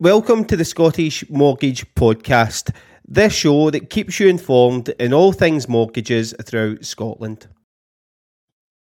Welcome to the Scottish Mortgage Podcast, this show that keeps you informed in all things mortgages throughout Scotland.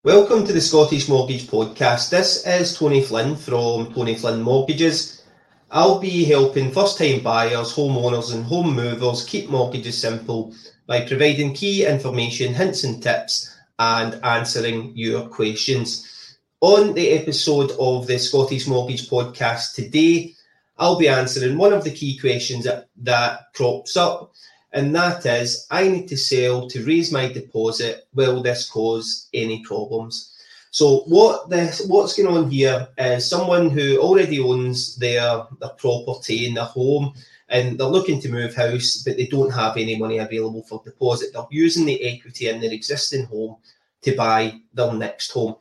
Welcome to the Scottish Mortgage Podcast. This is Tony Flynn from Tony Flynn Mortgages. I'll be helping first time buyers, homeowners, and home movers keep mortgages simple by providing key information, hints, and tips, and answering your questions. On the episode of the Scottish Mortgage Podcast today, I'll be answering one of the key questions that, that crops up, and that is I need to sell to raise my deposit. Will this cause any problems? So what this what's going on here is someone who already owns their, their property in their home and they're looking to move house, but they don't have any money available for deposit. They're using the equity in their existing home to buy their next home.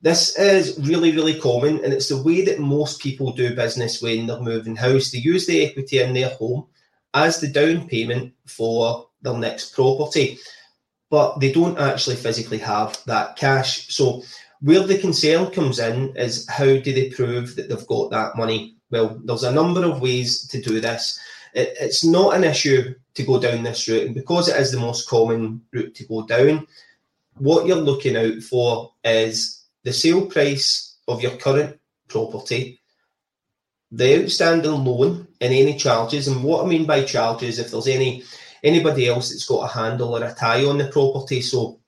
This is really, really common, and it's the way that most people do business when they're moving house. They use the equity in their home as the down payment for their next property, but they don't actually physically have that cash. So, where the concern comes in is how do they prove that they've got that money? Well, there's a number of ways to do this. It, it's not an issue to go down this route, and because it is the most common route to go down, what you're looking out for is the sale price of your current property, the outstanding loan, and any charges. And what I mean by charges, if there's any anybody else that's got a handle or a tie on the property. So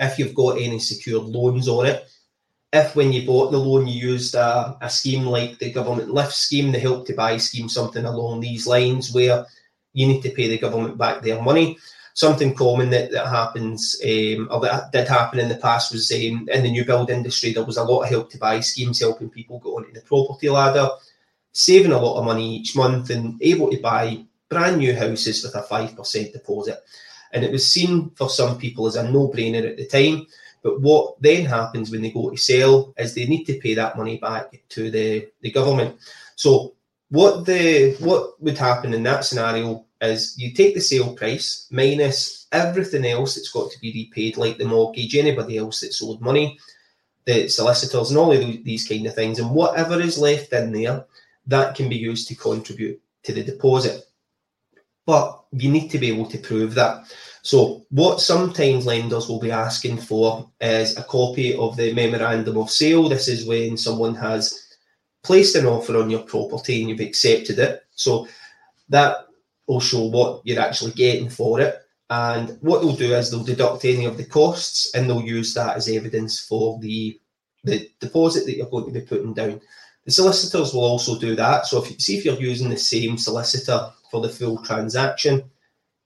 if you've got any secured loans on it, if when you bought the loan you used a, a scheme like the government lift scheme, the help to buy scheme, something along these lines where you need to pay the government back their money something common that, that happens um, or that did happen in the past was um, in the new build industry there was a lot of help to buy schemes helping people go onto the property ladder saving a lot of money each month and able to buy brand new houses with a 5% deposit. And it was seen for some people as a no-brainer at the time but what then happens when they go to sell is they need to pay that money back to the, the government. So what the what would happen in that scenario is you take the sale price minus everything else that's got to be repaid, like the mortgage, anybody else that's owed money, the solicitors, and all of these kind of things, and whatever is left in there, that can be used to contribute to the deposit. But you need to be able to prove that. So, what sometimes lenders will be asking for is a copy of the memorandum of sale. This is when someone has placed an offer on your property and you've accepted it. So, that show what you're actually getting for it. And what they'll do is they'll deduct any of the costs and they'll use that as evidence for the, the deposit that you're going to be putting down. The solicitors will also do that. So if you see if you're using the same solicitor for the full transaction,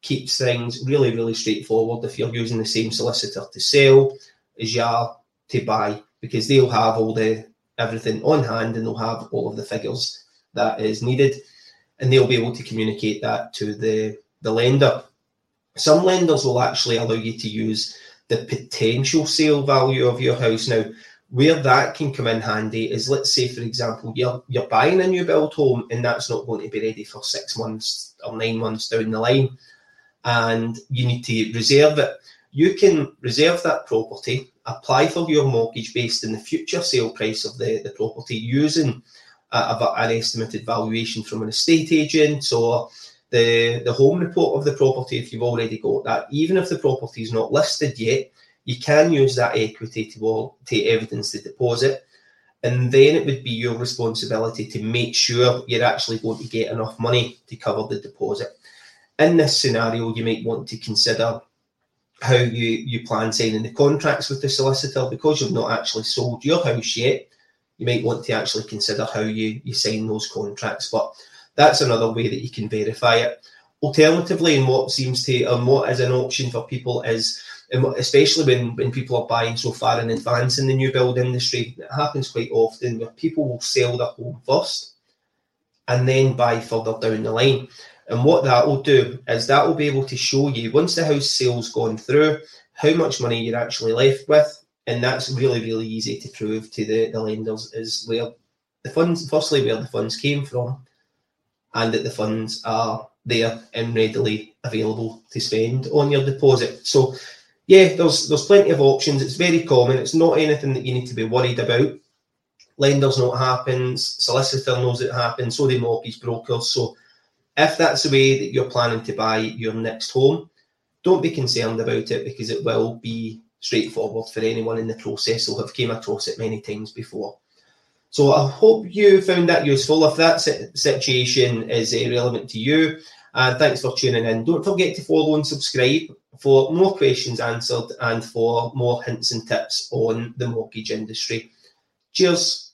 keeps things really, really straightforward if you're using the same solicitor to sell as you are to buy, because they'll have all the everything on hand and they'll have all of the figures that is needed and they'll be able to communicate that to the, the lender. Some lenders will actually allow you to use the potential sale value of your house. Now, where that can come in handy is let's say, for example, you're you're buying a new build home and that's not going to be ready for six months or nine months down the line, and you need to reserve it. You can reserve that property, apply for your mortgage based on the future sale price of the, the property using an estimated valuation from an estate agent or the, the home report of the property if you've already got that. Even if the property is not listed yet, you can use that equity to, all, to evidence the deposit. And then it would be your responsibility to make sure you're actually going to get enough money to cover the deposit. In this scenario, you might want to consider how you, you plan signing the contracts with the solicitor because you've not actually sold your house yet you might want to actually consider how you, you sign those contracts. But that's another way that you can verify it. Alternatively, and what seems to, and what is an option for people is, especially when, when people are buying so far in advance in the new build industry, it happens quite often where people will sell their home first and then buy further down the line. And what that will do is that will be able to show you once the house sale's gone through, how much money you're actually left with, and that's really really easy to prove to the, the lenders is where the funds firstly where the funds came from and that the funds are there and readily available to spend on your deposit. So yeah there's there's plenty of options. It's very common. It's not anything that you need to be worried about. Lenders know what happens, solicitor knows it happens, so do mortgage brokers. So if that's the way that you're planning to buy your next home, don't be concerned about it because it will be straightforward for anyone in the process who'll have came across it many times before. So I hope you found that useful. If that situation is uh, relevant to you, and thanks for tuning in. Don't forget to follow and subscribe for more questions answered and for more hints and tips on the mortgage industry. Cheers.